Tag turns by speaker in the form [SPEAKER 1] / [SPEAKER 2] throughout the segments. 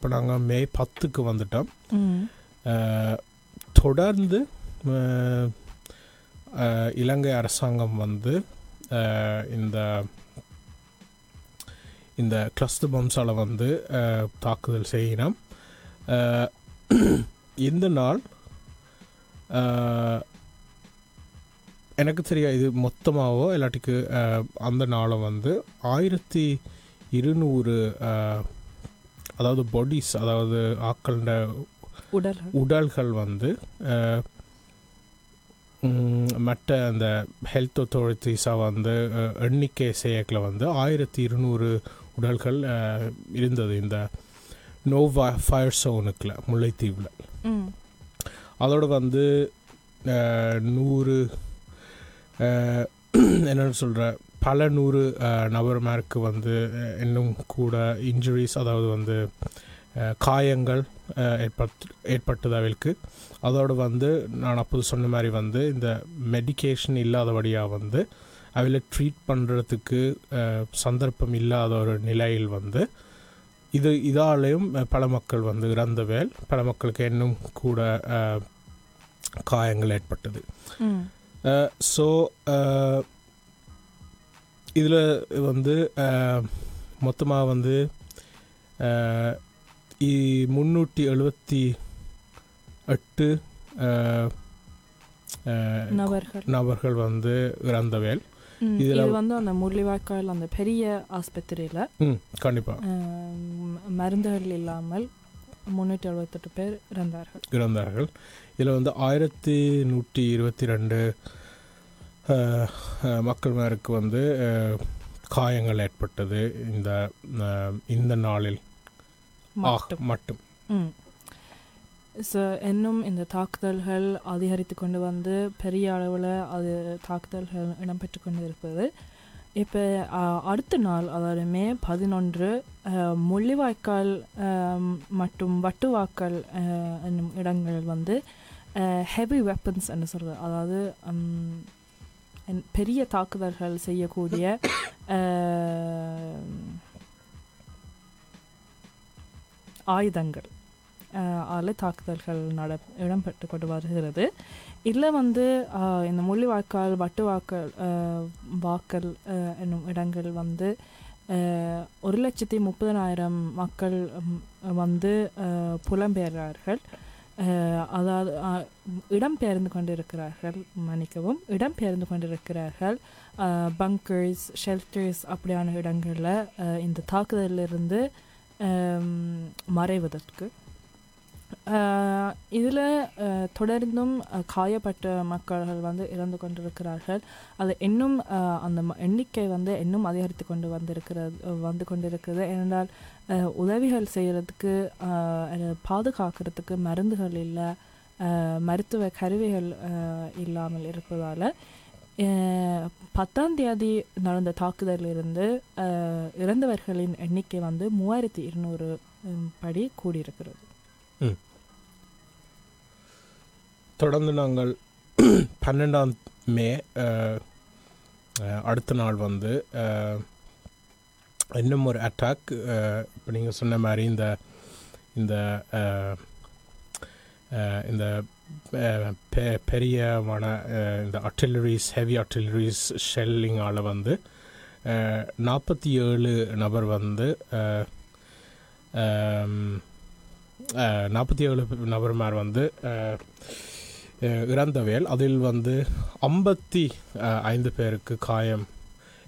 [SPEAKER 1] இப்போ நாங்கள் மே பத்துக்கு வந்துட்டோம். தொடர்ந்து இலங்கை அரசாங்கம் வந்து இந்த இந்த கிளஸ்டர் பம்ஸால் வந்து தாக்குதல் செய்யணும் இந்த நாள் எனக்கு தெரியாது இது மொத்தமாகவோ இல்லாட்டிக்கு அந்த நாளை வந்து ஆயிரத்தி இருநூறு அதாவது பாடிஸ் அதாவது ஆக்களோட
[SPEAKER 2] உடல்கள்
[SPEAKER 1] உடல்கள் வந்து மற்ற அந்த ஹெல்த் அத்தாரிட்டிஸாக வந்து எண்ணிக்கை செய்யக்கில் வந்து ஆயிரத்தி இருநூறு உடல்கள் இருந்தது இந்த நோவா ஃபயர் சோனுக்குள்ள முல்லைத்தீவில். அதோட வந்து நூறு என்னன்னு சொல்கிற பல நூறு நபர்மாருக்கு வந்து இன்னும் கூட இன்ஜுரிஸ் அதாவது வந்து காயங்கள் ஏற்பட் ஏற்பட்டதவிற்கு. அதோடு வந்து நான் அப்போது சொன்ன மாதிரி வந்து இந்த மெடிகேஷன் இல்லாதபடியாக வந்து அவளை ட்ரீட் பண்ணுறதுக்கு சந்தர்ப்பம் இல்லாத ஒரு நிலையில் வந்து இது இதாலேயும் பல மக்கள் வந்து இறந்தவேல் பல மக்களுக்கு இன்னும் கூட காயங்கள் ஏற்பட்டது. ஸோ இதில் வந்து மொத்தமாக வந்து முன்னூற்றி எழுபத்தி எட்டு
[SPEAKER 2] நபர்கள்.
[SPEAKER 1] நபர்கள் வந்து இறந்தவேல் இதுல-
[SPEAKER 2] இது வந்து அந்த முள்ளிவாய்க்கால் அந்த பெரிய ஆஸ்பத்திரியில்.
[SPEAKER 1] கண்டிப்பாக
[SPEAKER 2] மருந்துகள் இல்லாமல் முன்னூற்றி அறுபத்தெட்டு பேர் இறந்தார்கள்.
[SPEAKER 1] இறந்தார்கள். இதில் வந்து ஆயிரத்தி நூற்றி இருபத்தி ரெண்டு மக்கள் மேருக்கு வந்து காயங்கள் ஏற்பட்டது. இந்த இந்த நாளில்.
[SPEAKER 2] மட்டும். ஸோ இன்னும் இந்த தாக்குதல்கள் அதிகரித்து கொண்டு வந்து பெரிய அளவில் அது தாக்குதல்கள் இடம்பெற்று கொண்டு இருப்பது இப்போ அடுத்த நாள் அதாவது மே பதினொன்று முள்ளிவாய்க்கால் அஹ், மற்றும் வட்டுவாக்கல் என்னும் இடங்கள் வந்து ஹெவி வெப்பன்ஸ் என்று சொல்கிறது அதாவது பெரிய தாக்குதல்கள் செய்யக்கூடிய ஆயுதங்கள் ஆல தாக்குதல்கள் நட இடம்பெற்று கொண்டு வருகிறது. இதில் வந்து இந்த முள்ளிவாய்க்கால் வட்டுவாக்கல் அஹ், வாக்கல் அஹ், என்னும் இடங்கள் வந்து ஒரு லட்சத்தி முப்பதனாயிரம் மக்கள் வந்து புலம்பெயர்கிறார்கள் அதாவது இடம்பெயர்ந்து கொண்டிருக்கிறார்கள் மன்னிக்கவும். இடம்பெயர்ந்து கொண்டிருக்கிறார்கள் பங்கர்ஸ் ஷெல்டர்ஸ் அப்படியான இடங்களில் இந்த தாக்குதலிலிருந்து மறைவதற்கு. இதில் தொடர்ந்தும் காயப்பட்ட மக்கள்கள் வந்து இறந்து கொண்டிருக்கிறார்கள். அது இன்னும் அந்த ம- எண்ணிக்கை வந்து இன்னும் அதிகரித்து கொண்டு வந்திருக்கிறது வந்து கொண்டிருக்கிறது. ஏனென்றால் உதவிகள் செய்கிறதுக்கு பாதுகாக்கிறதுக்கு மருந்துகள் இல்லை மருத்துவ கருவிகள் இல்லாமல் இருப்பதால் பத்தாம் தேதி நடந்த தாக்குதலிலிருந்து இறந்தவர்களின் எண்ணிக்கை வந்து மூவாயிரத்தி இருநூறு படி கூடியிருக்கிறது.
[SPEAKER 1] தொடர்ந்து நாங்கள் பன்னெண்டாம் மே அடுத்த நாள் வந்து இன்னும் ஒரு அட்டாக் இப்போ நீங்கள் சொன்ன மாதிரி இந்த இந்த இந்த பெ- பெரியமான இந்த அர்டிலரிஸ் ஹெவி அர்டிலரிஸ் ஷெல்லிங்கால் வந்து நாற்பத்தி ஏழு நபர் வந்து நாற்பத்தி ஏழு நபர்மார் வந்து இறந்தவேல் அதில் வந்து ஐம்பத்தி ஐந்து பேருக்கு காயம்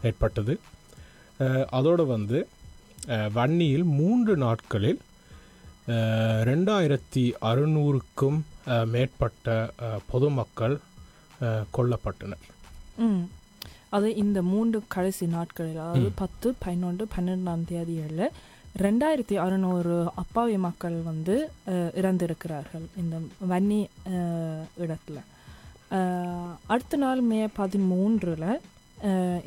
[SPEAKER 1] ஏற்பட்டது. அதோடு வந்து வன்னியில் மூன்று நாட்களில் ரெண்டாயிரத்தி அறுநூறுக்கும் மேற்பட்ட பொதுமக்கள் கொல்லப்பட்டனர்.
[SPEAKER 2] அது இந்த மூன்று கடைசி நாட்களில் அதாவது. பத்து பதினொன்று பன்னெண்டாம் தேதிகளில் ரெண்டாயிரத்தி அறுநூறு அப்பாவி மக்கள் வந்து இறந்திருக்கிறார்கள் இந்த வன்னி இடத்துல. அடுத்த நாள் மே பதிமூன்றில்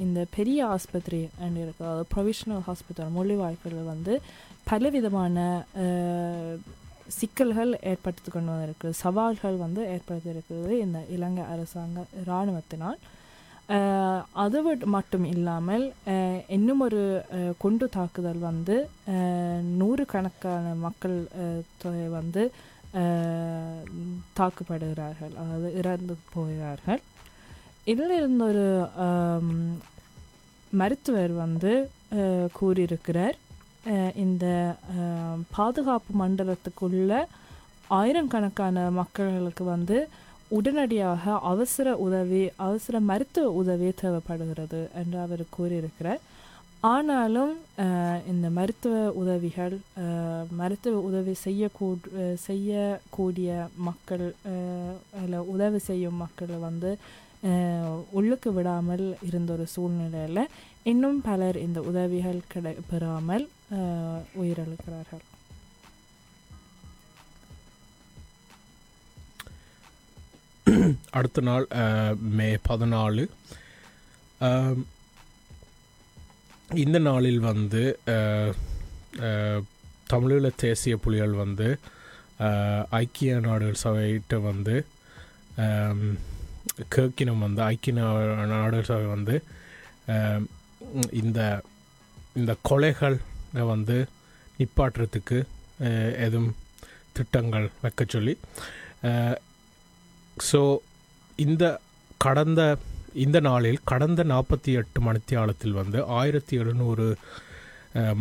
[SPEAKER 2] இந்த பெரிய ஆஸ்பத்திரி அண்ட் இருக்கு. அதாவது ப்ரொவிஷனல் ஹாஸ்பிட்டல் மொழிவாய்ப்பில் வந்து பலவிதமான சிக்கல்கள் ஏற்படுத்தி கொண்டு வந்திருக்கு. சவால்கள் வந்து ஏற்படுத்தியிருக்கிறது இந்த இலங்கை அரசாங்க இராணுவத்தினால் அது மட்டும் இல்லாமல் இன்னும் ஒரு குண்டு தாக்குதல் வந்து நூறு கணக்கான மக்கள் தொகை வந்து தாக்கப்படுகிறார்கள் அதாவது இறந்து போகிறார்கள். இதில் இருந்த ஒரு மருத்துவர் வந்து கூறியிருக்கிறார் இந்த பாதுகாப்பு மண்டலத்துக்குள்ள ஆயிரக்கணக்கான மக்களுக்கு வந்து உடனடியாக அவசர உதவி அவசர மருத்துவ உதவி தேவைப்படுகிறது என்று அவர் கூறியிருக்கிறார். ஆனாலும் இந்த மருத்துவ உதவிகள் மருத்துவ உதவி செய்யக்கூ செய்யக்கூடிய மக்கள் அஹ், உதவி செய்யும் மக்களை வந்து உள்ளுக்கு விடாமல் இருந்த ஒரு சூழ்நிலையில் இன்னும் பலர் இந்த உதவிகள் கிடை பெறாமல் உயிரிழக்கிறார்கள்.
[SPEAKER 1] அடுத்த நாள் மே பதினாலு. இந்த நாளில் வந்து தமிழீழ தேசிய புலிகள் வந்து ஐக்கிய நாடுகள் சபையிட்ட வந்து கேக்கினம் வந்து ஐக்கிய நாடுகள் சபை வந்து இந்த இந்த கொலைகள் வந்து நிப்பாட்டுறதுக்கு எதுவும் திட்டங்கள் வைக்க சொல்லி ஸோ இந்த கடந்த இந்த நாளில் கடந்த நாற்பத்தி எட்டு மணித்தியாலத்தில் வந்து ஆயிரத்தி எழுநூறு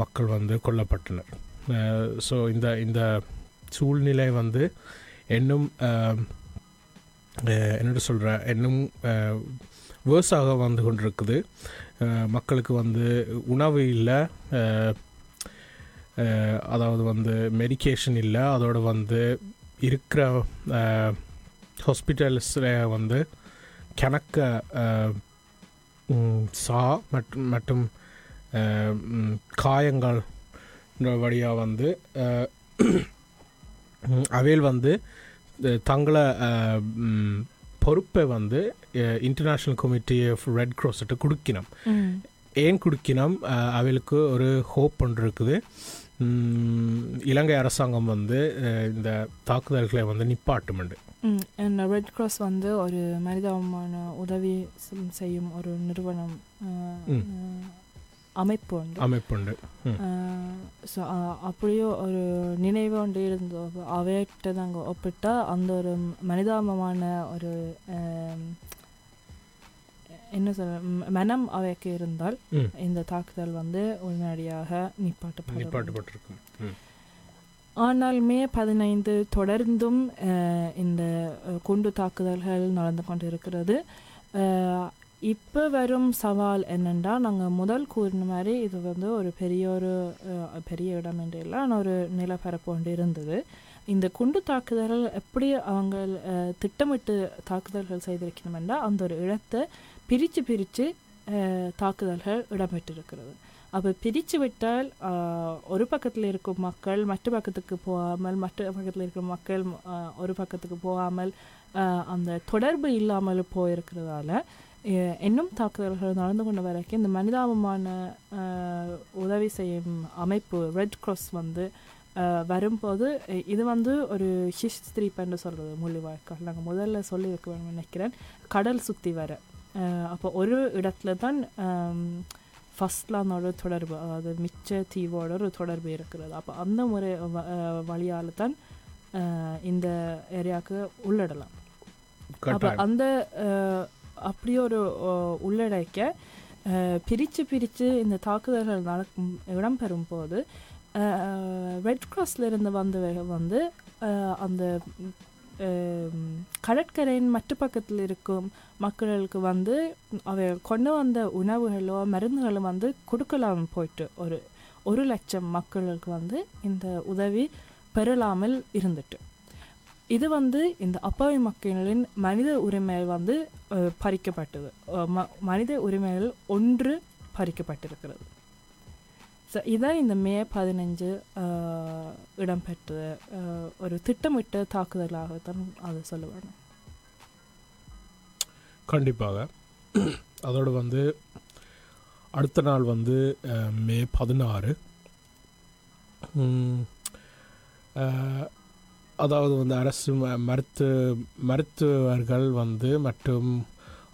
[SPEAKER 1] மக்கள் வந்து கொல்லப்பட்டனர். ஸோ இந்த இந்த சூழ்நிலை வந்து இன்னும் என்னோட சொல்கிற இன்னும் வேர்ஸாக வந்து கொண்டிருக்குது. மக்களுக்கு வந்து உணவு இல்லை அதாவது வந்து மெடிகேஷன் இல்லை அதோடு வந்து இருக்கிற ஹாஸ்பிட்டல்ஸில் வந்து கணக்க சா மற்றும் மற்றும் காயங்கள் வழியாக வந்து அவையில் வந்து தங்களை பொறுப்பை வந்து இன்டர்நேஷ்னல் கமிட்டி ஆஃப் ரெட் கிராஸ்ட்டு கொடுக்கணும் ஏன் குடிக்கணும் அவளுக்கு ஒரு ஹோப் ஒன்று இருக்குது. இலங்கை அரசாங்கம் வந்து இந்த தாக்குதல்களை வந்து நிப்பாட்டுமெண்டு.
[SPEAKER 2] ரெட் கிராஸ் வந்து ஒரு மனிதாபமான உதவி செய்யும் ஒரு நிறுவனம்
[SPEAKER 1] ம்.
[SPEAKER 2] அஹ், அமைப்பு உண்டு.
[SPEAKER 1] அமைப்புண்டு.
[SPEAKER 2] ஸோ அப்படியே ஒரு நினைவு ஒன்று இருந்தது. அவையிட்ட நாங்கள் ஒப்பிட்டா அந்த ஒரு மனிதாபமான ஒரு என்ன சொல்ல மனம் அவைக்கு இருந்தால். இந்த தாக்குதல் வந்து உடனடியாக நிப்பாட்டப்படும்
[SPEAKER 1] நிப்பாட்டப்பட்டிருக்கும்.
[SPEAKER 2] ஆனால் மே பதினைந்து தொடர்ந்தும் இந்த குண்டு தாக்குதல்கள் நடந்து கொண்டிருக்கிறது இப்போ வரும் சவால் என்னென்னா நாங்கள் முதல் கூறின மாதிரி இது வந்து ஒரு பெரிய ஒரு பெரிய இடம் என்று இல்லை ஆனால் ஒரு நிலப்பரப்பு ஒன்று இருந்தது இந்த குண்டு தாக்குதல்கள் எப்படி அவங்க திட்டமிட்டு தாக்குதல்கள் செய்திருக்கணுமென்றா அந்த ஒரு இடத்தை பிரித்து பிரித்து தாக்குதல்கள் இடம்பெற்றிருக்கிறது. அப்போ பிரித்து விட்டால் ஒரு பக்கத்தில் இருக்கும் மக்கள் மற்ற பக்கத்துக்கு போகாமல் மற்ற பக்கத்தில் இருக்கிற மக்கள் ஒரு பக்கத்துக்கு போகாமல் அந்த தொடர்பு இல்லாமல் போயிருக்கிறதால இன்னும் தாக்குதல்கள் நடந்து கொண்ட வரைக்கும் இந்த மனிதாபமான உதவி செய்யும் அமைப்பு ரெட் கிராஸ் வந்து வரும்போது இது வந்து ஒரு ஹிஸ்திரிப்பன்னு சொல்கிறது மொழிவாய்க்கால் நாங்கள் முதல்ல சொல்லியிருக்க வேண்டும் நினைக்கிறேன் கடல் சுற்றி வர. அப்போ ஒரு இடத்துல தான் ஆம், ஃபஸ்ட்லாந்தோட தொடர்பு அதாவது மிச்ச தீவோட ஒரு தொடர்பு இருக்கிறது அப்போ அந்த முறை வழியால் தான் இந்த ஏரியாவுக்கு உள்ளிடலாம் அப்போ. அந்த அப்படி ஒரு உள்ளடக்க பிரித்து பிரித்து இந்த தாக்குதல்கள் நடக்கும் இடம்பெறும் போது ரெட் கிராஸ்ல இருந்து வந்தவங்க வந்து அந்த கடற்கரையின் மற்ற பக்கத்தில் இருக்கும் மக்களுக்கு வந்து அவை கொண்டு வந்த உணவுகளோ மருந்துகளோ வந்து கொடுக்கலாம் போயிட்டு ஒரு ஒரு லட்சம் மக்களுக்கு வந்து இந்த உதவி பெறலாமல் இருந்துட்டு இது வந்து இந்த அப்பாவி மக்களின் மனித உரிமைகள் வந்து பறிக்கப்பட்டது ம- மனித உரிமைகள் ஒன்று பறிக்கப்பட்டிருக்கிறது இதான் இந்த மே பதினஞ்சு இடம்பெற்ற ஒரு திட்டமிட்ட தாக்குதலாகத்தான் அதை சொல்ல வேணும்
[SPEAKER 1] கண்டிப்பாக அதோடு வந்து அடுத்த நாள் வந்து மே பதினாறு அதாவது வந்து அரசு ம- மருத்து மருத்துவர்கள் வந்து மற்றும்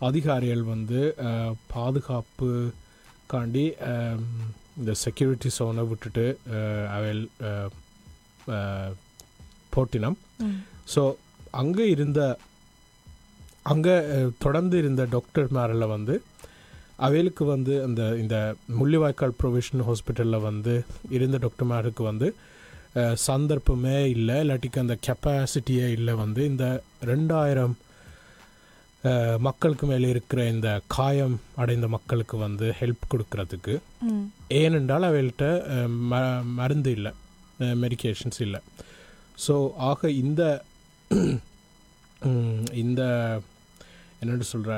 [SPEAKER 1] அதிகாரிகள் வந்து பாதுகாப்பு காண்டி இந்த செக்யூரிட்டி சோனை விட்டுட்டு அஹ், போட்டினம். ஸோ அங்கே இருந்த அங்கே தொடர்ந்து இருந்த டாக்டர்மாரில் வந்து அவைகளுக்கு வந்து அந்த இந்த முள்ளிவாய்க்கால் ப்ரொவிஷன் ஹாஸ்பிட்டலில் வந்து இருந்த டாக்டர்மாருக்கு வந்து சந்தர்ப்பமே இல்லை இல்லாட்டிக்கு அந்த கெப்பாசிட்டியே இல்லை வந்து இந்த ரெண்டாயிரம் மக்களுக்கு மேலே இருக்கிற இந்த காயம் அடைந்த மக்களுக்கு வந்து ஹெல்ப் கொடுக்கறதுக்கு. ஏனென்றால் அவைகள்கிட்ட அஹ், ம மருந்து இல்லை மெடிகேஷன்ஸ் இல்லை ஸோ ஆக இந்த இந்த என்னென்னு சொல்கிற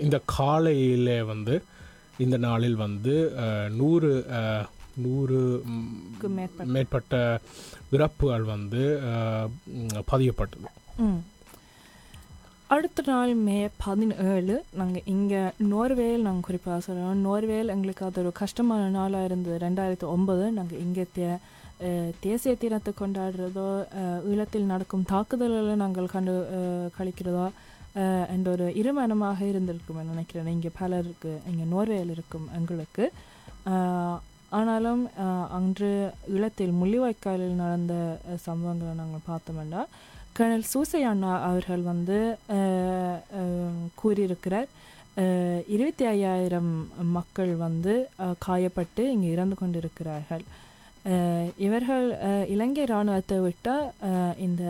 [SPEAKER 2] இந்த
[SPEAKER 1] காலையிலே வந்து இந்த நாளில் வந்து நூறு நூறு
[SPEAKER 2] மேற்பட்ட.
[SPEAKER 1] இறப்புகள் வந்து பதியப்பட்டது.
[SPEAKER 2] அடுத்த நாள் மே பதினேழு நாங்கள் இங்கே நோர்வேல் நாங்கள் குறிப்பாக சொல்கிறோம் நோர்வேல் எங்களுக்கு அது ஒரு கஷ்டமான நாளாக இருந்தது. ரெண்டாயிரத்தி ஒன்பது நாங்கள் இங்கே தே தேசிய தினத்தை கொண்டாடுறதோ ஈழத்தில் நடக்கும் தாக்குதல்களை நாங்கள் கண்டு கழிக்கிறதோ என்ற ஒரு இருமனமாக இருந்திருக்கும் நினைக்கிறேன். இங்கே பலருக்கு இங்கே நோர்வேல் இருக்கும் எங்களுக்கு. ஆனாலும் அன்று ஈழத்தில் முள்ளிவாய்க்காலில் நடந்த சம்பவங்களை நாங்கள் பார்த்தோம்னா கர்னல் சூசை அவர்கள் வந்து கூறியிருக்கிறார். இருபத்தி ஐயாயிரம் மக்கள் வந்து காயப்பட்டு இங்கே இறந்து கொண்டிருக்கிறார்கள். இவர்கள் இலங்கை இராணுவத்தை விட்டால் இந்த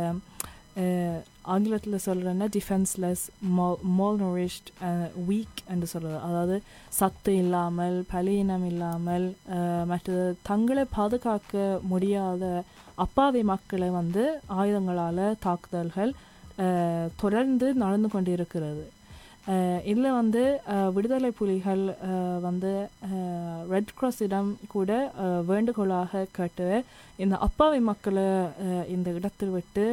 [SPEAKER 2] ஆங்கிலத்தில் சொல்கிறேன்னா டிஃபென்ஸ்லெஸ் மோ மோல் நோரிஷ்ட் வீக் என்று சொல்கிறது அதாவது சத்து இல்லாமல் பலியினம் இல்லாமல் மற்ற மற்றது தங்களை பாதுகாக்க முடியாத அப்பாவி மக்களை வந்து ஆயுதங்களால் தாக்குதல்கள் தொடர்ந்து நடந்து கொண்டிருக்கிறது. இதில் வந்து விடுதலை புலிகள் வந்து ரெட் கிராஸிடம் கூட வேண்டுகோளாக கேட்டு இந்த அப்பாவி மக்களை இந்த இடத்தில் விட்டு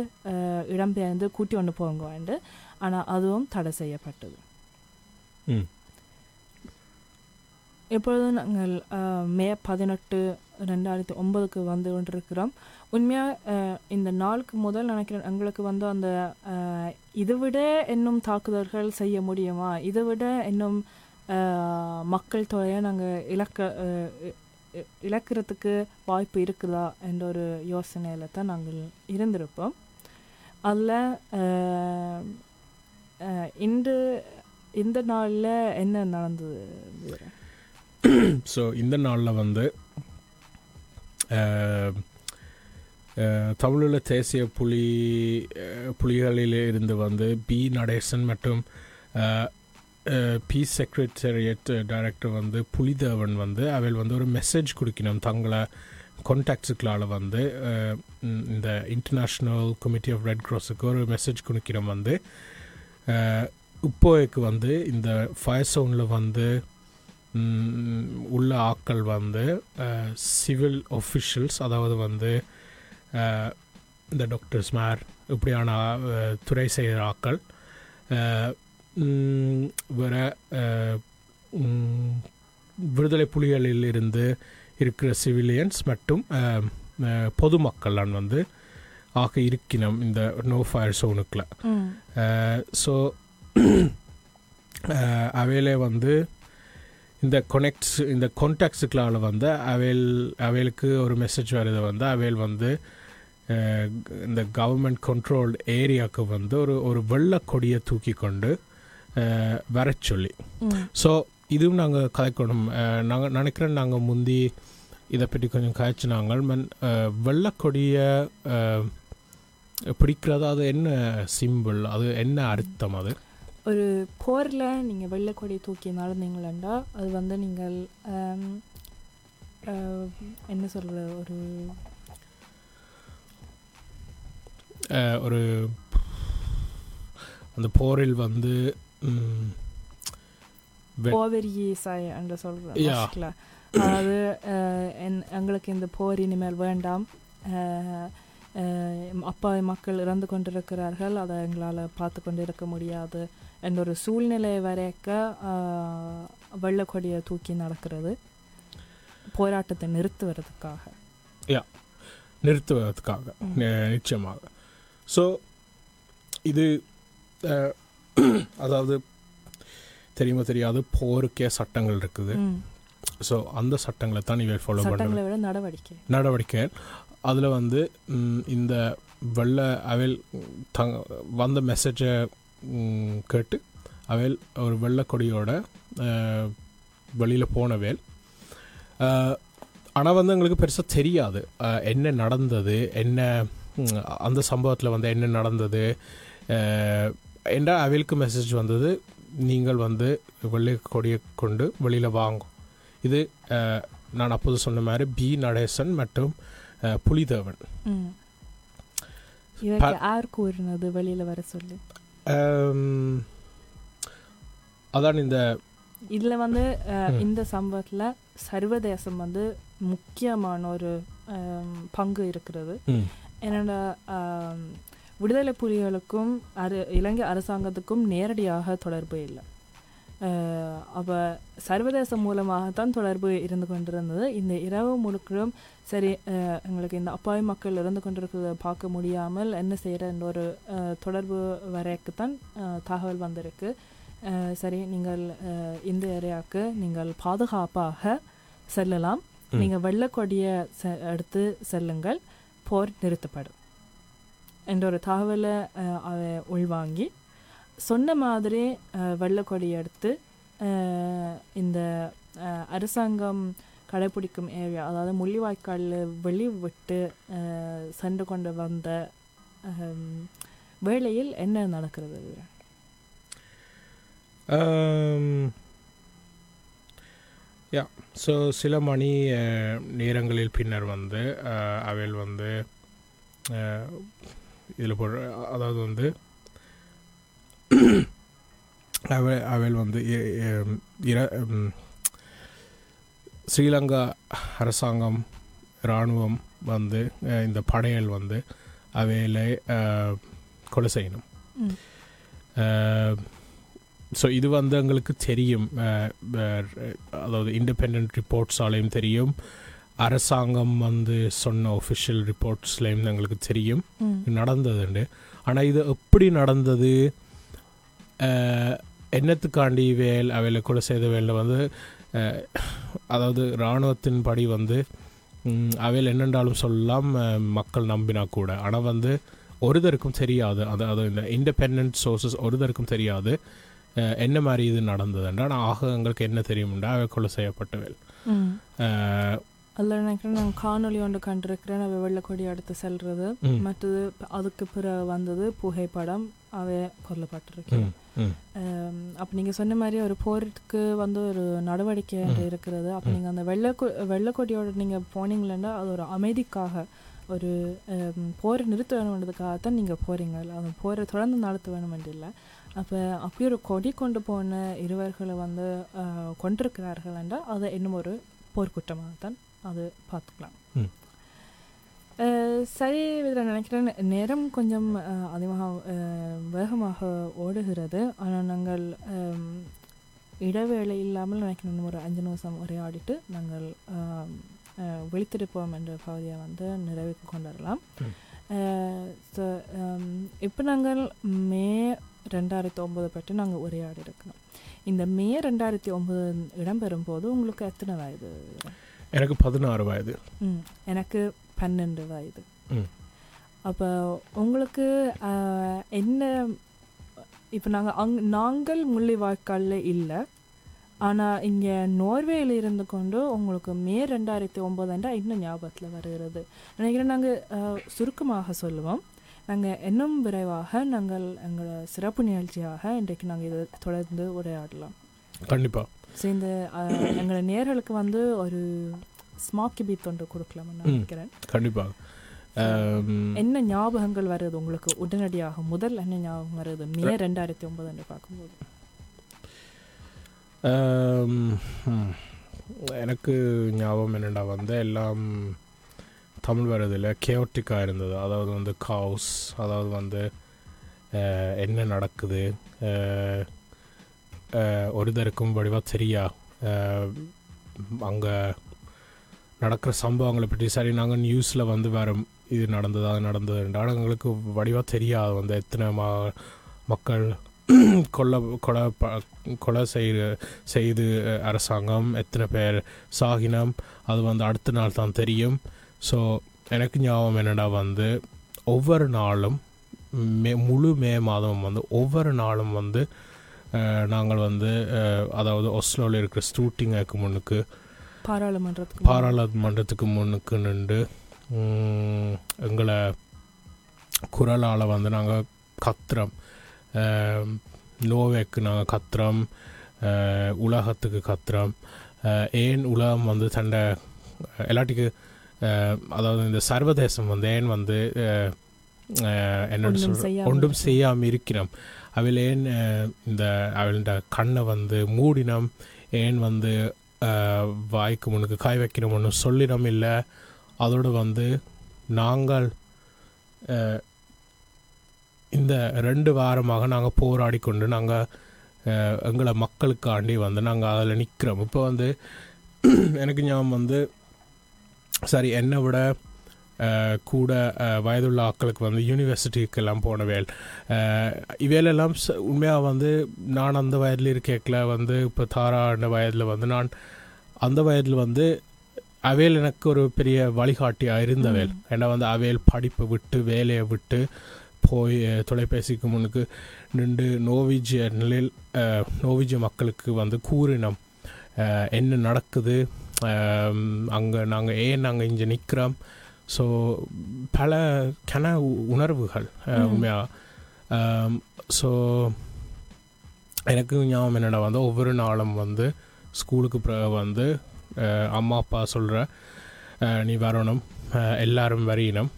[SPEAKER 2] இடம்பெயர்ந்து கூட்டி கொண்டு போங்க வேண்டு ஆனால் அதுவும் தடை செய்யப்பட்டது. இப்பொழுது நாங்கள் மே பதினெட்டு ரெண்டாயிரத்தி ஒன்பதுக்கு வந்து கொண்டிருக்கிறோம். உண்மையாக இந்த நாளுக்கு முதல் நினைக்கிறேன் எங்களுக்கு வந்து அந்த இதை விட இன்னும் தாக்குதல்கள் செய்ய முடியுமா? இதை விட இன்னும் மக்கள் தொகையை நாங்கள் இழக்க இழக்கிறதுக்கு வாய்ப்பு இருக்குதா? என்ற ஒரு யோசனையில் தான் நாங்கள் இருந்திருப்போம். அதில் இன்று இந்த நாளில் என்ன நடந்தது
[SPEAKER 1] ஸோ இந்த நாளில் வந்து தமிழுள்ள தேசிய புலி புலிகளில் இருந்து வந்து பி. நடேசன் மற்றும் பி. செக்ரட்டரியேட் டைரக்டர் வந்து புலிதேவன் வந்து அவள் வந்து ஒரு மெசேஜ் கொடுக்கணும். தங்களை கான்டாக்ட்ஸுக்களால் வந்து இந்த இன்டர்நேஷ்னல் கமிட்டி ஆஃப் ரெட் க்ராஸுக்கு ஒரு மெசேஜ் கொடுக்கணும் வந்து. அஹ், இப்போதைக்கு வந்து இந்த ஃபயர் சவுண்டில் வந்து உள்ள ஆட்கள் வந்து சிவில் ஒஃபிஷியல்ஸ் அதாவது வந்து இந்த டாக்டர்ஸ் மேர் இப்படியான துறை செய்கிற அஹ், ம், விடுதலை புலிகளில் இருந்து இருக்கிற சிவிலியன்ஸ் மற்றும் பொதுமக்கள்லாம் வந்து ஆக இருக்கணும் இந்த நோ ஃபயர் சோனுக்குள்ள ஸோ அவையிலே வந்து இந்த கொனெக்ட்ஸ் இந்த கான்டாக்ட்ஸுக்களால் வந்து அவைல் அவைகளுக்கு ஒரு மெசேஜ் வருது வந்து அவைல் வந்து இந்த கவர்மெண்ட் கண்ட்ரோல்டு ஏரியாவுக்கு வந்து ஒரு ஒரு வெள்ளை கொடியை தூக்கி கொண்டு வரச் சொல்லி. ஸோ இதுவும் நாங்கள் கதைக்கணும் நாங்கள் நினைக்கிறேன் நாங்கள் முந்தி இதை பற்றி கொஞ்சம் காய்ச்சினாங்க மன் வெள்ளக்கொடியை பிடிக்கிறது? அது என்ன சிம்பிள் அது என்ன அர்த்தம் அது?
[SPEAKER 2] ஒரு போரில் நீங்கள் வெள்ளைக்கொடி தூக்கி நடந்தீங்களா அது வந்து நீங்கள் என்ன சொல்கிறது ஒரு
[SPEAKER 1] ஒரு அந்த போரில் வந்து
[SPEAKER 2] என்று. அதாவது எங்களுக்கு இந்த போர் இனிமேல் வேண்டாம். அப்பாவி மக்கள் இறந்து கொண்டிருக்கிறார்கள் அதை எங்களால் பார்த்து கொண்டு இருக்க முடியாது. என்ற ஒரு சூழ்நிலை வரைக்க ஆஹ், வெள்ளைக்கொடியை தூக்கி நடக்கிறது. போராட்டத்தை நிறுத்துவதற்காக.
[SPEAKER 1] நிறுத்துவதற்காக.
[SPEAKER 2] ம்.
[SPEAKER 1] நி- நிச்சயமாக. ஸோ இது அதாவது தெரியுமா தெரியாது போருக்கே சட்டங்கள் இருக்குது. ஸோ அந்த சட்டங்களை தான் இவை ஃபாலோ
[SPEAKER 2] விட நடவடிக்கை.
[SPEAKER 1] நடவடிக்கை. அதில் வந்து இந்த வெள்ள அவைல் தங் வந்த மெசேஜை கேட்டு அவைல் ஒரு வெள்ளக்கொடியோட வெளியில் போனவேல் ஆனால் வந்து எங்களுக்கு பெருசாக தெரியாது. என்ன நடந்தது என்ன அந்த சம்பவத்தில் வந்து என்ன நடந்தது என்ற அவைலுக்கு மெசேஜ் வந்தது? நீங்கள் வந்து வெள்ளை கொடியை கொண்டு வெளியில் வாங்கும் இது நான் அப்போது சொன்ன மாதிரி பி. நடேசன் மற்றும் புலிதேவன்.
[SPEAKER 2] யார் கூறினது? வெளியில வர சொல்லி.
[SPEAKER 1] அதான் இந்த
[SPEAKER 2] இதுல வந்து. இந்த சம்பவத்துல சர்வதேசம் வந்து முக்கியமான ஒரு பங்கு இருக்கிறது. என்னோட விடுதலை புலிகளுக்கும் அரு இலங்கை அரசாங்கத்துக்கும் நேரடியாக தொடர்பு இல்லை. அப்போ சர்வதேசம் மூலமாகத்தான் தொடர்பு இருந்து கொண்டிருந்தது. இந்த இரவு முழுக்களும் சரி எங்களுக்கு இந்த அப்பாவி மக்கள் இருந்து கொண்டிருக்கிறத பார்க்க முடியாமல் என்ன செய்கிற என்ற ஒரு தொடர்பு வரைக்குத்தான் தகவல் வந்திருக்கு. சரி நீங்கள் இந்த ஏரியாவுக்கு நீங்கள் பாதுகாப்பாக செல்லலாம். நீங்கள் வெள்ளக்கொடியை எடுத்து செல்லுங்கள். போர் நிறுத்தப்படும். என்ற ஒரு தகவலை உள்வாங்கி சொன்ன மாதிரி வெள்ளக்கொடி எடுத்து இந்த அரசாங்கம் கடைபிடிக்கும் ஏரியா அதாவது முள்ளிவாய்க்காலில் வெளி விட்டு சென்று கொண்டு வந்த வேளையில் என்ன நடக்கிறது?
[SPEAKER 1] யா ஸோ சில மணி நேரங்களில் பின்னர் வந்து அஹ், வந்து இதில் போடுற அதாவது வந்து அவ அவள் வந்து இர- ஸ்ரீலங்கா அரசாங்கம் இராணுவம் வந்து இந்த படையல் வந்து அஹ், கொலை செய்யணும். ஸோ இது வந்து எங்களுக்கு தெரியும் அதாவது இண்டிபெண்ட் ரிப்போர்ட்ஸாலையும் தெரியும் அரசாங்கம் வந்து சொன்ன ஒஃபிஷியல் ரிப்போர்ட்ஸ்லேயும் எங்களுக்கு தெரியும். நடந்ததுண்டு ஆனால் இது எப்படி நடந்தது என்னத்துக்காண்டி வேல் அவையில் கொலை செய்த வேலை வந்து அதாவது இராணுவத்தின் படி வந்து அவையில் என்னென்றாலும் சொல்லலாம் மக்கள் நம்பினா கூட. ஆனால் வந்து ஒருதருக்கும் தெரியாது. அது அது இந்த இண்டிபெண்ட் சோர்சஸ் ஒருதருக்கும் தெரியாது. என்ன மாதிரி இது நடந்ததுன்றா ஆனால் ஆக எங்களுக்கு என்ன தெரியும்டா அவை கொலை செய்யப்பட்டவேல்
[SPEAKER 2] ம்.
[SPEAKER 1] அஹ்,
[SPEAKER 2] அதில் நினைக்கிறேன் நான் காணொளி ஒன்று கண்டிருக்கிறேன். அவ வெள்ளக்கொடி எடுத்து செல்றது
[SPEAKER 1] ம்,
[SPEAKER 2] மற்றது அதுக்கு பிறகு வந்தது புகைப்படம். அவ கொல்லப்பட்டிருக்கு. அப்போ நீங்கள் சொன்ன மாதிரி ஒரு போருக்கு வந்து ஒரு நடவடிக்கை. இருக்கிறது அப்போ. நீங்கள் அந்த வெள்ளக்கொ வெள்ளக்கொடியோட நீங்கள் போனீங்களா அது ஒரு அமைதிக்காக ஒரு போரை நிறுத்த வேணுன்றதுக்காகத்தான் நீங்கள் போறீங்க அந்த போரை தொடர்ந்து நடத்த வேணும் இல்லை அப்போ அப்படி ஒரு கொடி கொண்டு போன இருவர்களை வந்து கொண்டிருக்கிறார்கள் என்றால் அது இன்னும் ஒரு போர்க்குற்றமாகத்தான் அது பார்த்துக்கலாம். சரி இதில் நினைக்கிறேன். நேரம் கொஞ்சம் அதிகமாக வேகமாக ஓடுகிறது. ஆனால் நாங்கள் இடைவேளை இல்லாமல் நினைக்கிறேன். ஒரு அஞ்சு நிமிஷம் உரையாடிட்டு நாங்கள் விழித்திருப்போம் என்ற பகுதியை வந்து நிறைவுக்கு கொண்டு வரலாம். ஸோ இப்போ நாங்கள் மே ரெண்டாயிரத்தி ஒம்பது பற்றி நாங்கள் உரையாடி இருக்கிறோம். இந்த மே ரெண்டாயிரத்தி ஒம்பது இடம்பெறும் போது உங்களுக்கு எத்தனை வயது?
[SPEAKER 1] எனக்கு பதினாறு வயது.
[SPEAKER 2] ம் எனக்கு பன்னெண்டு வயது. அப்போ உங்களுக்கு என்ன இப்போ நாங்கள் அங் நாங்கள் முள்ளிவாய்க்காலில் இல்லை. ஆனால் இங்கே நோர்வேயில் இருந்து கொண்டு உங்களுக்கு மே ரெண்டாயிரத்தி ஒம்போதாண்டா இன்னும் ஞாபகத்தில் வருகிறது. நினைக்கிறேன் நாங்கள் சுருக்கமாக சொல்லுவோம். நாங்கள் இன்னும் விரைவாக நாங்கள் எங்களோட சிறப்பு நிகழ்ச்சியாக இன்றைக்கு நாங்கள் இதை தொடர்ந்து உரையாடலாம்.
[SPEAKER 1] கண்டிப்பாக
[SPEAKER 2] ஸோ இந்த அஹ், எங்களோட நேர்களுக்கு வந்து ஒரு ஸ்மாக்கி பீத் ஒன்று கொடுக்கலாம்னு நான். நினைக்கிறேன்.
[SPEAKER 1] கண்டிப்பாக
[SPEAKER 2] என்ன ஞாபகங்கள் வருது உங்களுக்கு உடனடியாக? முதல் என்ன ஞாபகம் வருது மே ரெண்டாயிரத்தி ஒன்பது பார்க்கும்போது.
[SPEAKER 1] ஆம், ம். எனக்கு ஞாபகம் என்னடா வந்து எல்லாம் தமிழ் வரதில் கேவட்டிக்காக இருந்தது. அதாவது வந்து காஸ் அதாவது வந்து என்ன நடக்குது? ஒருத்தருக்கும் வடிவாக தெரியா? அங்கே நடக்கிற சம்பவங்களை பற்றி. சரி நாங்கள் நியூஸில் வந்து வேறு இது நடந்தது அது நடந்தது ஆனால் எங்களுக்கு வடிவாக தெரியாது. வந்து எத்தனை மா மக்கள் கொலை கொலை ப- கொலை செய்து செய்து அரசாங்கம் எத்தனை பேர் சாகினம் அது வந்து அடுத்த நாள் தான் தெரியும். ஸோ எனக்கு ஞாபகம் என்னடா வந்து ஒவ்வொரு நாளும் மே முழு மே மாதம் வந்து ஒவ்வொரு நாளும் வந்து நாங்கள் வந்து அதாவது ஒஸ்லோவில் இருக்கிற ஸ்டூட்டிங்க்கு முன்னுக்கு
[SPEAKER 2] பாராளுமன்றத்துக்கு
[SPEAKER 1] பாராளுமன்றத்துக்கு முன்னுக்கு நின்று எங்களை குரலால் வந்து நாங்கள் கத்துறோம் நோவேக்கு நாங்கள் கத்துறோம் உலகத்துக்கு கத்துறோம் ஏன் உலகம் வந்து தண்டை எல்லாட்டிக்கு அதாவது இந்த சர்வதேசம் வந்து ஏன் வந்து அஹ், என்னன்னு
[SPEAKER 2] ஒன்றும்.
[SPEAKER 1] செய்யாமல் இருக்கிறோம். அவள் ஏன் இந்த அவளோட கண்ணை வந்து மூடினோம். ஏன் வந்து வாய்க்கு முன்னுக்கு காய் வைக்கணும் ஒன்று சொல்லிடம் இல்லை. அதோடு வந்து நாங்கள் இந்த ரெண்டு வாரமாக நாங்கள் போராடி கொண்டு நாங்கள் எங்களை மக்களுக்காண்டி வந்து நாங்கள் அதில் நிற்கிறோம். இப்போ வந்து எனக்கு ஞாபகம் வந்து சரி என்னை விட கூட வயதுள்ள ஆட்களுக்கு வந்து யூனிவர்சிட்டிக்கெல்லாம் போனவேல் இவையிலெல்லாம் உண்மையாக வந்து நான் அந்த வயதில் இருக்கேக்கில் வந்து இப்போ தாராண்ட வயதில் வந்து நான் அந்த வயதில் வந்து அவையில் எனக்கு ஒரு பெரிய வழிகாட்டியாக இருந்தவேல் ஏன்னா வந்து அவையில் படிப்பை விட்டு வேலையை விட்டு போய் தொலைபேசிக்கு முன்னுக்கு நின்று நோவிஜிய நிலையில் நோவிஜிய மக்களுக்கு வந்து கூறினோம் என்ன நடக்குது அங்கே நாங்கள் ஏன் நாங்கள் இங்கே நிற்கிறோம் ஸோ பல கன உணர்வுகள் அஹ்,
[SPEAKER 2] ம்.
[SPEAKER 1] உண்மையா ஸோ எனக்கு ஞாபகம் என்னடா வந்து ஒவ்வொரு நாளும் வந்து ஸ்கூலுக்கு பிறகு வந்து அம்மா அப்பா சொல்கிற நீ வரணும் எல்லாரும் வரையினம்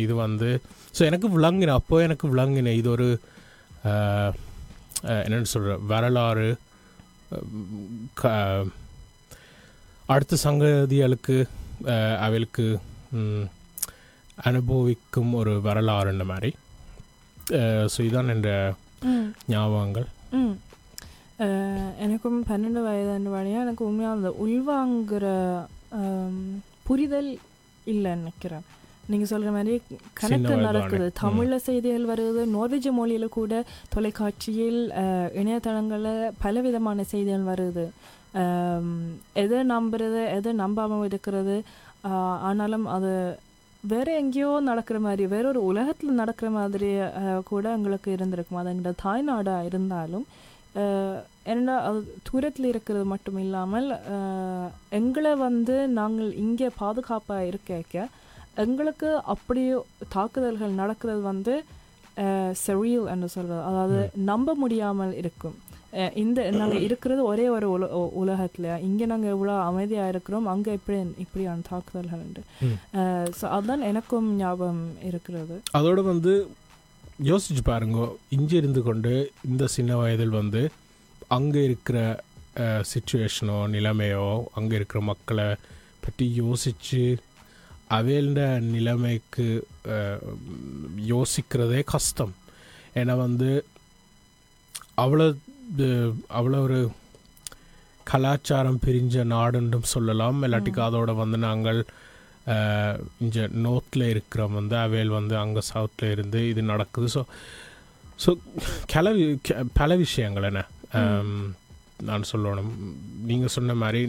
[SPEAKER 1] இது வந்து ஸோ எனக்கு விளங்கின அப்போ எனக்கு விளங்கின இது ஒரு என்னன்னு சொல்கிற வரலாறு க- அடுத்த சங்கதிகளுக்கு அவளுக்கு அனுபவிக்கும் ஒரு வரலாறுன்ற மாதிரி. ஸோ இதான் என்ற ஞாபகங்கள்.
[SPEAKER 2] எனக்கும் பன்னெண்டு வயதாண்டு வழியாக எனக்கு உண்மையாக அந்த உள்வாங்குற புரிதல் இல்லைன்னு நினைக்கிறேன். நீங்கள் சொல்கிற மாதிரி கணக்கு
[SPEAKER 1] வயதான.
[SPEAKER 2] நடக்குது. தமிழில் செய்திகள் வருது நார்வேஜ் மொழியில் கூட தொலைக்காட்சியில் இணையதளங்களில் பலவிதமான செய்திகள் வருது. எதை நம்புறது எதை நம்பாமல் இருக்கிறது ஆனாலும் அது வேற எங்கேயோ நடக்கிற மாதிரி வேற ஒரு உலகத்தில் நடக்கிற மாதிரி கூட எங்களுக்கு இருந்திருக்கும். அது எங்களோட தாய்நாடாக இருந்தாலும் என்னடா அது தூரத்தில் இருக்கிறது மட்டும் இல்லாமல் எங்களை வந்து நாங்கள் இங்கே பாதுகாப்பாக இருக்க எங்களுக்கு அப்படி தாக்குதல்கள் நடக்கிறது வந்து செரியல் என்று சொல்றது அதாவது நம்ப முடியாமல் இருக்கும். இந்த நாங்கள் இருக்கிறது ஒரே ஒரு உல உலகத்தில். இங்கே நாங்கள் இவ்வளோ அமைதியாக இருக்கிறோம். அங்கே எப்படி இப்படியான தாக்குதல்கள். ஸோ அதுதான் எனக்கும் ஞாபகம் இருக்கிறது.
[SPEAKER 1] அதோட வந்து யோசிச்சு பாருங்க. இங்கே இருந்து கொண்டு இந்த சின்ன வயதில் வந்து அங்கே இருக்கிற சுச்சுவேஷனோ நிலைமையோ அங்கே இருக்கிற மக்களை பற்றி யோசித்து அவையில நிலைமைக்கு யோசிக்கிறதே கஷ்டம். ஏன்னா வந்து அவ்வளோ அவ்வளோ ஒரு கலாச்சாரம் பிரிஞ்ச நாடுன்றும் சொல்லலாம். இல்லாட்டிக்கு அதோட வந்து நாங்கள் இங்க நோர்த்தில் இருக்கிற வந்து அவையில் வந்து அங்கே சவுத்தில் இருந்து இது நடக்குது. ஸோ ஸோ கல பல விஷயங்கள் என்ன? நான் சொல்லணும். நீங்கள் சொன்ன மாதிரி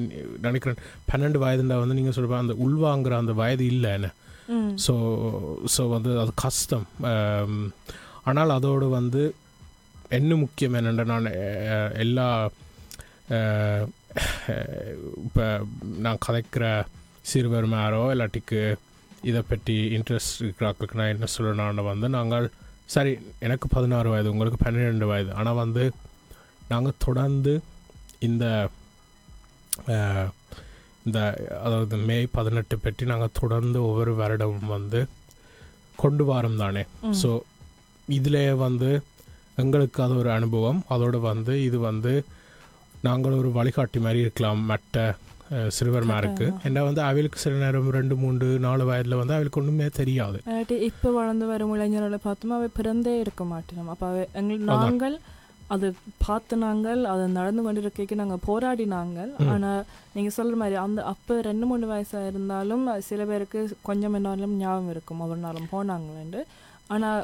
[SPEAKER 1] நினைக்கிறேன் பன்னெண்டு வயதுண்டா வந்து நீங்கள் சொல்ற அந்த உள்வாங்குற அந்த வயது இல்லை என்ன? ஸோ ஸோ வந்து அது கஷ்டம். ஆனால் அதோடு வந்து என்ன முக்கியம் என்னென்னா நான் எல்லா இப்போ நான் கதைக்கிற சிறுவர் மேரோ இல்லாட்டிக்கு இதை பற்றி இன்ட்ரெஸ்ட் இருக்கிறாக்களுக்கு நான் என்ன சொல்லணும்னு வந்து நாங்கள் சரி எனக்கு பதினாறு வயது உங்களுக்கு பன்னிரெண்டு வயது ஆனால் வந்து நாங்கள் தொடர்ந்து இந்த இந்த அதாவது மே பதினெட்டு பற்றி நாங்கள் தொடர்ந்து ஒவ்வொரு வருடமும் வந்து கொண்டு வரோம் தானே. ஸோ இதில் வந்து எங்களுக்கு அது ஒரு அனுபவம். அதோட வந்து இது வந்து நாங்கள் ஒரு வழிகாட்டி மாதிரி இருக்கலாம் மற்ற அஹ், சிறுவர்மாருக்கு. ஏன்னா வந்து அவளுக்கு சில நேரம் ரெண்டு மூன்று நாலு வயதில் வந்து அவளுக்கு ஒன்றுமே தெரியாது.
[SPEAKER 2] இப்போ வளர்ந்து வரும் இளைஞர்களை பார்த்தோமா அவை பிறந்தே இருக்க மாட்டோம் அப்போ அவை எங்கள்
[SPEAKER 1] அதான்.
[SPEAKER 2] நாங்கள் அது பார்த்து நாங்கள் அது நடந்து கொண்டிருக்க நாங்கள். போராடினாங்கள்
[SPEAKER 1] ம்.
[SPEAKER 2] ஆனால் நீங்கள் சொல்கிற மாதிரி அந்த அப்போ ரெண்டு மூணு வயசாக இருந்தாலும் சில பேருக்கு கொஞ்சம் என்னாலும் ஞாபகம் இருக்கும். ஒவ்வொரு நாளும் போனாங்களேண்டு ஆனால்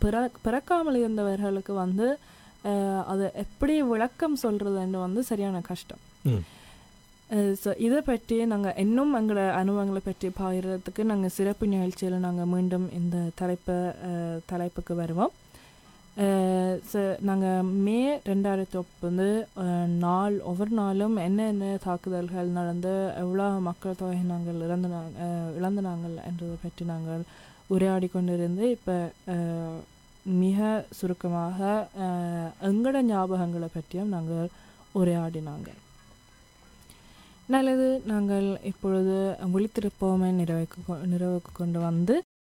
[SPEAKER 2] பிற பிறக்காமல் இருந்தவர்களுக்கு வந்து அதை எப்படி விளக்கம் சொல்கிறதுன்னு வந்து சரியான கஷ்டம். ஸோ இதை பற்றி நாங்கள் இன்னும் எங்களோட அனுபவங்களை பற்றி பகிர்றதுக்கு நாங்கள் சிறப்பு நிகழ்ச்சியில் நாங்கள் மீண்டும் இந்த தலைப்பை தலைப்புக்கு வருவோம் ஸோ நாங்கள் மே ரெண்டாயிரத்தி ஒப்பது நாள் ஒவ்வொரு நாளும் என்னென்ன தாக்குதல்கள் நடந்து எவ்வளோ மக்கள் தொகை நாங்கள் இழந்துனாங்க அஹ், இழந்துனாங்கள் என்றதை பற்றி நாங்கள் உரையாடி கொண்டிருந்து இப்போ மிக சுருக்கமாக அஹ், எங்களோட ஞாபகங்களை பற்றியும் நாங்கள் உரையாடினாங்க. நல்லது நாங்கள் இப்பொழுது விழித்திருப்போமே நிறைவுக்கு நிறைவுக்கு கொண்டு வந்து